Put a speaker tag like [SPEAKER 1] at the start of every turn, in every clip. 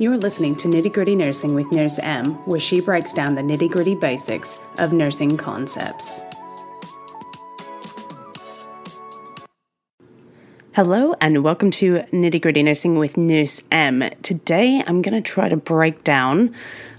[SPEAKER 1] You're listening to Nitty Gritty Nursing with Nurse M, where she breaks down the nitty gritty basics of nursing concepts. Hello, and welcome to Nitty Gritty Nursing with Nurse M. Today I'm going to try to break down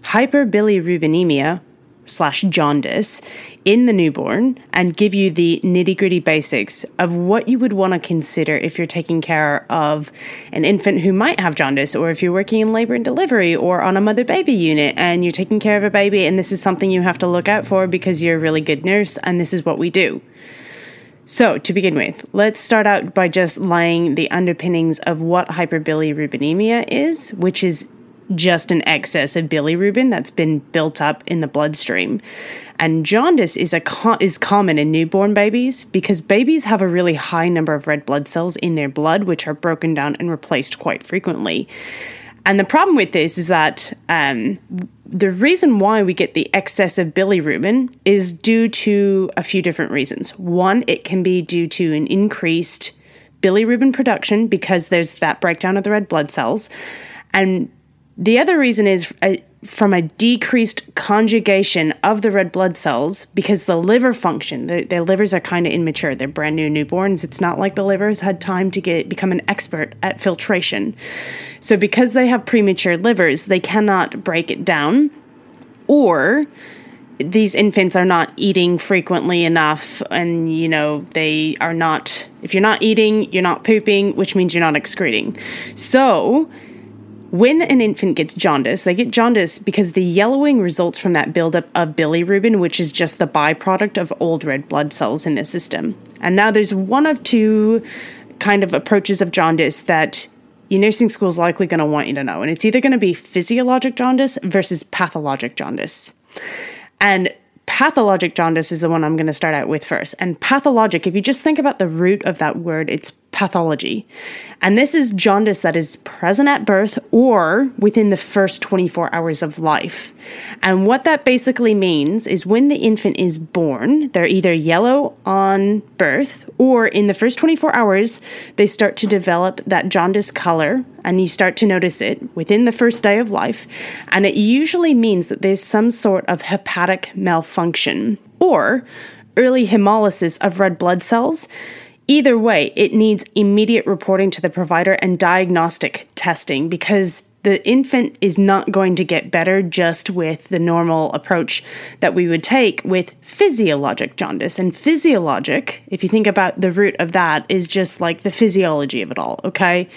[SPEAKER 1] hyperbilirubinemia slash jaundice in the newborn and give you the nitty gritty basics of what you would want to consider if you're taking care of an infant who might have jaundice, or if you're working in labor and delivery or on a mother baby unit and you're taking care of a baby, and this is something you have to look out for because you're a really good nurse and this is what we do. So, to begin with, let's start out by just laying the underpinnings of what hyperbilirubinemia is, which is just an excess of bilirubin that's been built up in the bloodstream. And jaundice is a co- is common in newborn babies because babies have a really high number of red blood cells in their blood which are broken down and replaced quite frequently. And the problem with this is that um, the reason why we get the excess of bilirubin is due to a few different reasons. One, it can be due to an increased bilirubin production because there's that breakdown of the red blood cells. And the other reason is a, from a decreased conjugation of the red blood cells because the liver function, the, their livers are kind of immature. They're brand new newborns. It's not like the liver has had time to get become an expert at filtration. So because they have premature livers, they cannot break it down or these infants are not eating frequently enough and you know they are not if you're not eating you're not pooping which means you're not excreting so when an infant gets jaundice, they get jaundice because the yellowing results from that buildup of bilirubin, which is just the byproduct of old red blood cells in the system. And now there's one of two kind of approaches of jaundice that your nursing school is likely going to want you to know. And it's either going to be physiologic jaundice versus pathologic jaundice. And pathologic jaundice is the one I'm going to start out with first. And pathologic, if you just think about the root of that word, it's pathology. And this is jaundice that is present at birth or within the first 24 hours of life. And what that basically means is when the infant is born, they're either yellow on birth or in the first 24 hours, they start to develop that jaundice color and you start to notice it within the first day of life. And it usually means that there's some sort of hepatic malfunction or early hemolysis of red blood cells Either way, it needs immediate reporting to the provider and diagnostic testing because the infant is not going to get better just with the normal approach that we would take with physiologic jaundice. And physiologic, if you think about the root of that, is just like the physiology of it all, okay?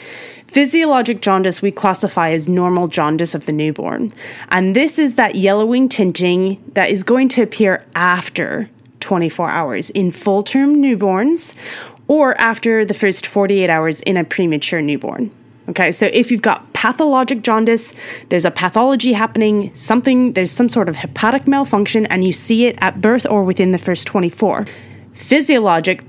[SPEAKER 1] Physiologic jaundice we classify as normal jaundice of the newborn. And this is that yellowing tinting that is going to appear after 24 hours in full term newborns or after the first 48 hours in a premature newborn. Okay, so if you've got pathologic jaundice, there's a pathology happening, something, there's some sort of hepatic malfunction, and you see it at birth or within the first 24. Physiologic,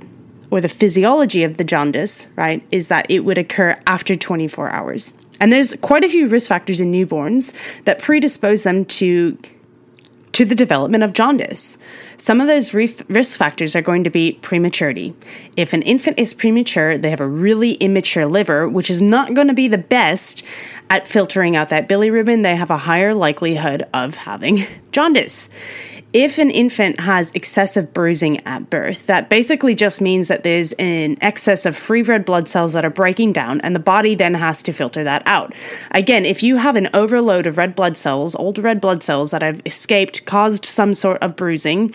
[SPEAKER 1] or the physiology of the jaundice, right, is that it would occur after 24 hours. And there's quite a few risk factors in newborns that predispose them to to the development of jaundice. Some of those risk factors are going to be prematurity. If an infant is premature, they have a really immature liver, which is not going to be the best at filtering out that bilirubin. They have a higher likelihood of having jaundice if an infant has excessive bruising at birth, that basically just means that there's an excess of free red blood cells that are breaking down, and the body then has to filter that out. Again, if you have an overload of red blood cells, old red blood cells that have escaped, caused some sort of bruising,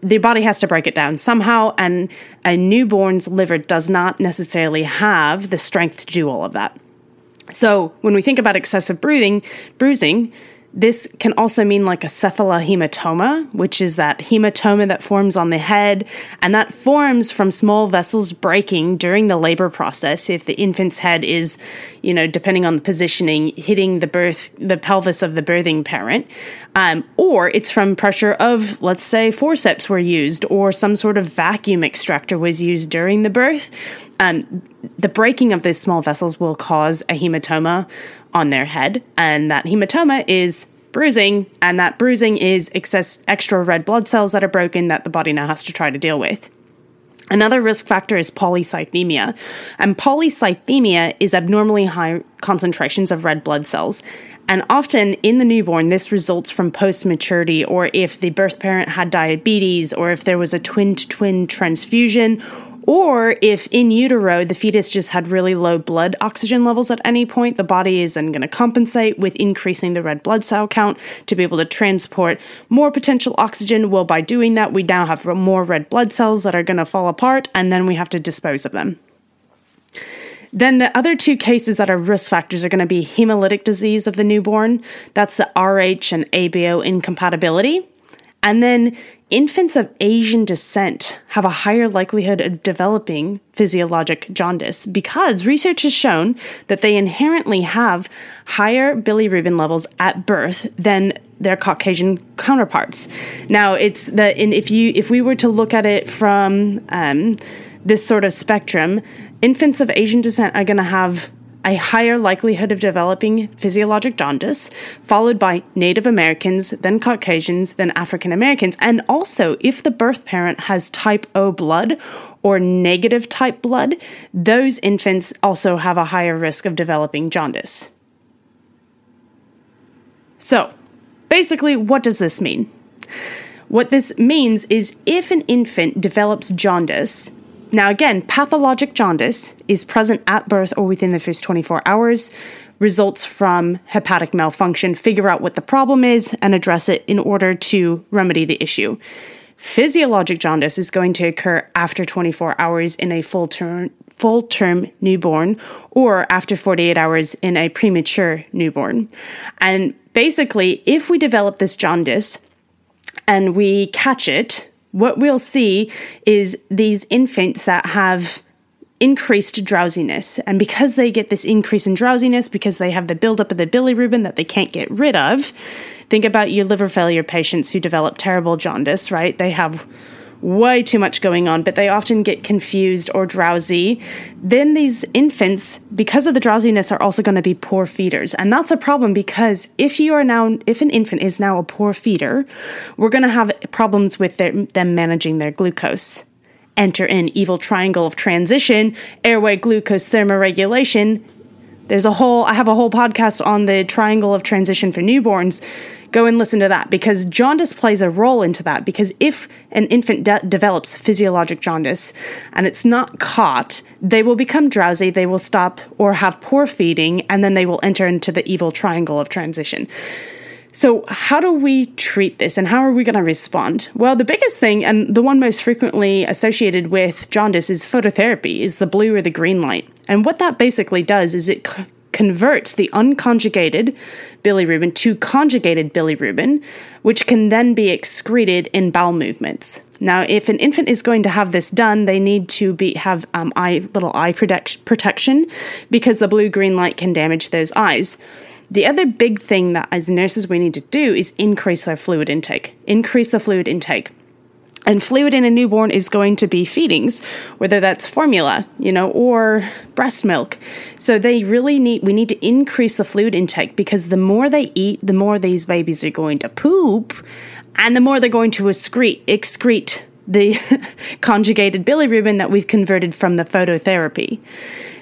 [SPEAKER 1] the body has to break it down somehow, and a newborn's liver does not necessarily have the strength to do all of that. So, when we think about excessive bruising, bruising, this can also mean like a cephalohematoma, which is that hematoma that forms on the head, and that forms from small vessels breaking during the labor process. If the infant's head is, you know, depending on the positioning, hitting the birth, the pelvis of the birthing parent, um, or it's from pressure of, let's say, forceps were used, or some sort of vacuum extractor was used during the birth. Um, the breaking of those small vessels will cause a hematoma on their head, and that hematoma is bruising, and that bruising is excess extra red blood cells that are broken that the body now has to try to deal with. Another risk factor is polycythemia. And polycythemia is abnormally high concentrations of red blood cells. And often in the newborn, this results from post maturity, or if the birth parent had diabetes, or if there was a twin to twin transfusion, or if in utero the fetus just had really low blood oxygen levels at any point, the body is then going to compensate with increasing the red blood cell count to be able to transport more potential oxygen. Well, by doing that, we now have more red blood cells that are going to fall apart, and then we have to dispose of them. Then the other two cases that are risk factors are going to be hemolytic disease of the newborn. That's the RH and ABO incompatibility. And then infants of Asian descent have a higher likelihood of developing physiologic jaundice because research has shown that they inherently have higher bilirubin levels at birth than their Caucasian counterparts. Now, it's the if you if we were to look at it from um, this sort of spectrum, infants of Asian descent are going to have a higher likelihood of developing physiologic jaundice, followed by Native Americans, then Caucasians, then African Americans. And also, if the birth parent has type O blood or negative type blood, those infants also have a higher risk of developing jaundice. So, basically, what does this mean? What this means is if an infant develops jaundice, now, again, pathologic jaundice is present at birth or within the first 24 hours, results from hepatic malfunction. Figure out what the problem is and address it in order to remedy the issue. Physiologic jaundice is going to occur after 24 hours in a full term full term newborn or after 48 hours in a premature newborn. And basically, if we develop this jaundice and we catch it what we'll see is these infants that have increased drowsiness. And because they get this increase in drowsiness, because they have the buildup of the bilirubin that they can't get rid of, think about your liver failure patients who develop terrible jaundice, right? They have way too much going on, but they often get confused or drowsy. Then these infants, because of the drowsiness, are also going to be poor feeders. And that's a problem because if you are now, if an infant is now a poor feeder, we're going to have problems with their, them managing their glucose. Enter in evil triangle of transition, airway glucose thermoregulation. There's a whole, I have a whole podcast on the triangle of transition for newborns go and listen to that because jaundice plays a role into that. Because if an infant de- develops physiologic jaundice and it's not caught, they will become drowsy, they will stop or have poor feeding, and then they will enter into the evil triangle of transition. So, how do we treat this and how are we going to respond? Well, the biggest thing and the one most frequently associated with jaundice is phototherapy, is the blue or the green light. And what that basically does is it converts the unconjugated bilirubin to conjugated bilirubin, which can then be excreted in bowel movements. Now, if an infant is going to have this done, they need to be have um, eye little eye protect, protection because the blue green light can damage those eyes. The other big thing that as nurses we need to do is increase their fluid intake. Increase the fluid intake. And fluid in a newborn is going to be feedings, whether that's formula, you know, or breast milk. So they really need, we need to increase the fluid intake because the more they eat, the more these babies are going to poop and the more they're going to excrete, excrete the conjugated bilirubin that we've converted from the phototherapy.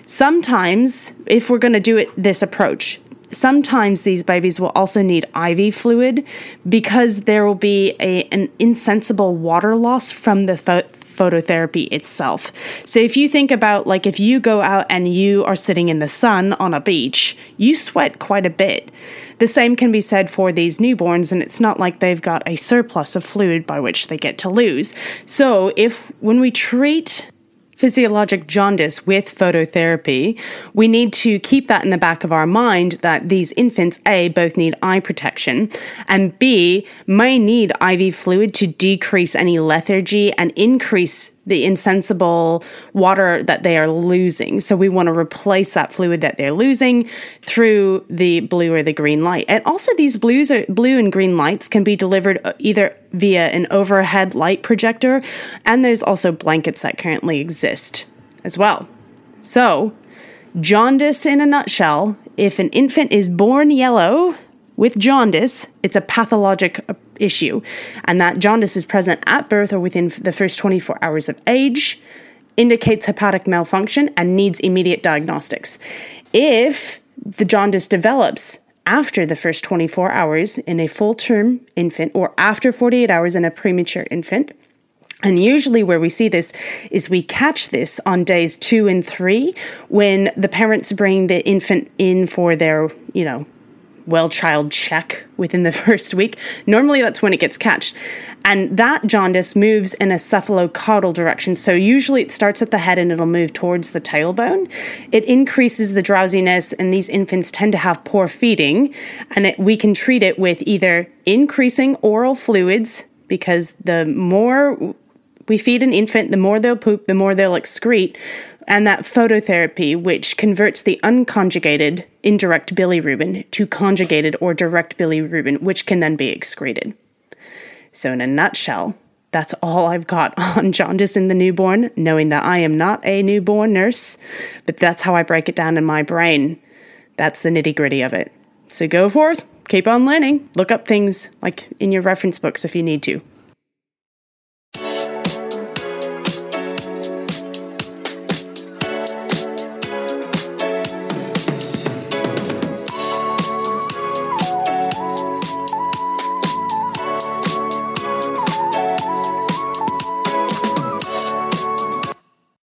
[SPEAKER 1] Sometimes, if we're going to do it this approach, sometimes these babies will also need IV fluid because there will be a, an insensible water loss from the pho- phototherapy itself. So if you think about like if you go out and you are sitting in the sun on a beach, you sweat quite a bit. The same can be said for these newborns, and it's not like they've got a surplus of fluid by which they get to lose. So, if when we treat physiologic jaundice with phototherapy, we need to keep that in the back of our mind that these infants, A, both need eye protection, and B, may need IV fluid to decrease any lethargy and increase the insensible water that they are losing. So we want to replace that fluid that they're losing through the blue or the green light. And also these blues are blue and green lights can be delivered either via an overhead light projector and there's also blankets that currently exist as well. So, jaundice in a nutshell, if an infant is born yellow, with jaundice, it's a pathologic issue, and that jaundice is present at birth or within the first 24 hours of age, indicates hepatic malfunction, and needs immediate diagnostics. If the jaundice develops after the first 24 hours in a full term infant or after 48 hours in a premature infant, and usually, where we see this is we catch this on days two and three when the parents bring the infant in for their, you know, well child check within the first week. Normally, that's when it gets catched. And that jaundice moves in a cephalocaudal direction. So, usually, it starts at the head and it'll move towards the tailbone. It increases the drowsiness, and these infants tend to have poor feeding. And it, we can treat it with either increasing oral fluids because the more we feed an infant, the more they'll poop, the more they'll excrete. And that phototherapy, which converts the unconjugated indirect bilirubin to conjugated or direct bilirubin, which can then be excreted. So, in a nutshell, that's all I've got on jaundice in the newborn, knowing that I am not a newborn nurse, but that's how I break it down in my brain. That's the nitty gritty of it. So go forth, keep on learning, look up things like in your reference books if you need to.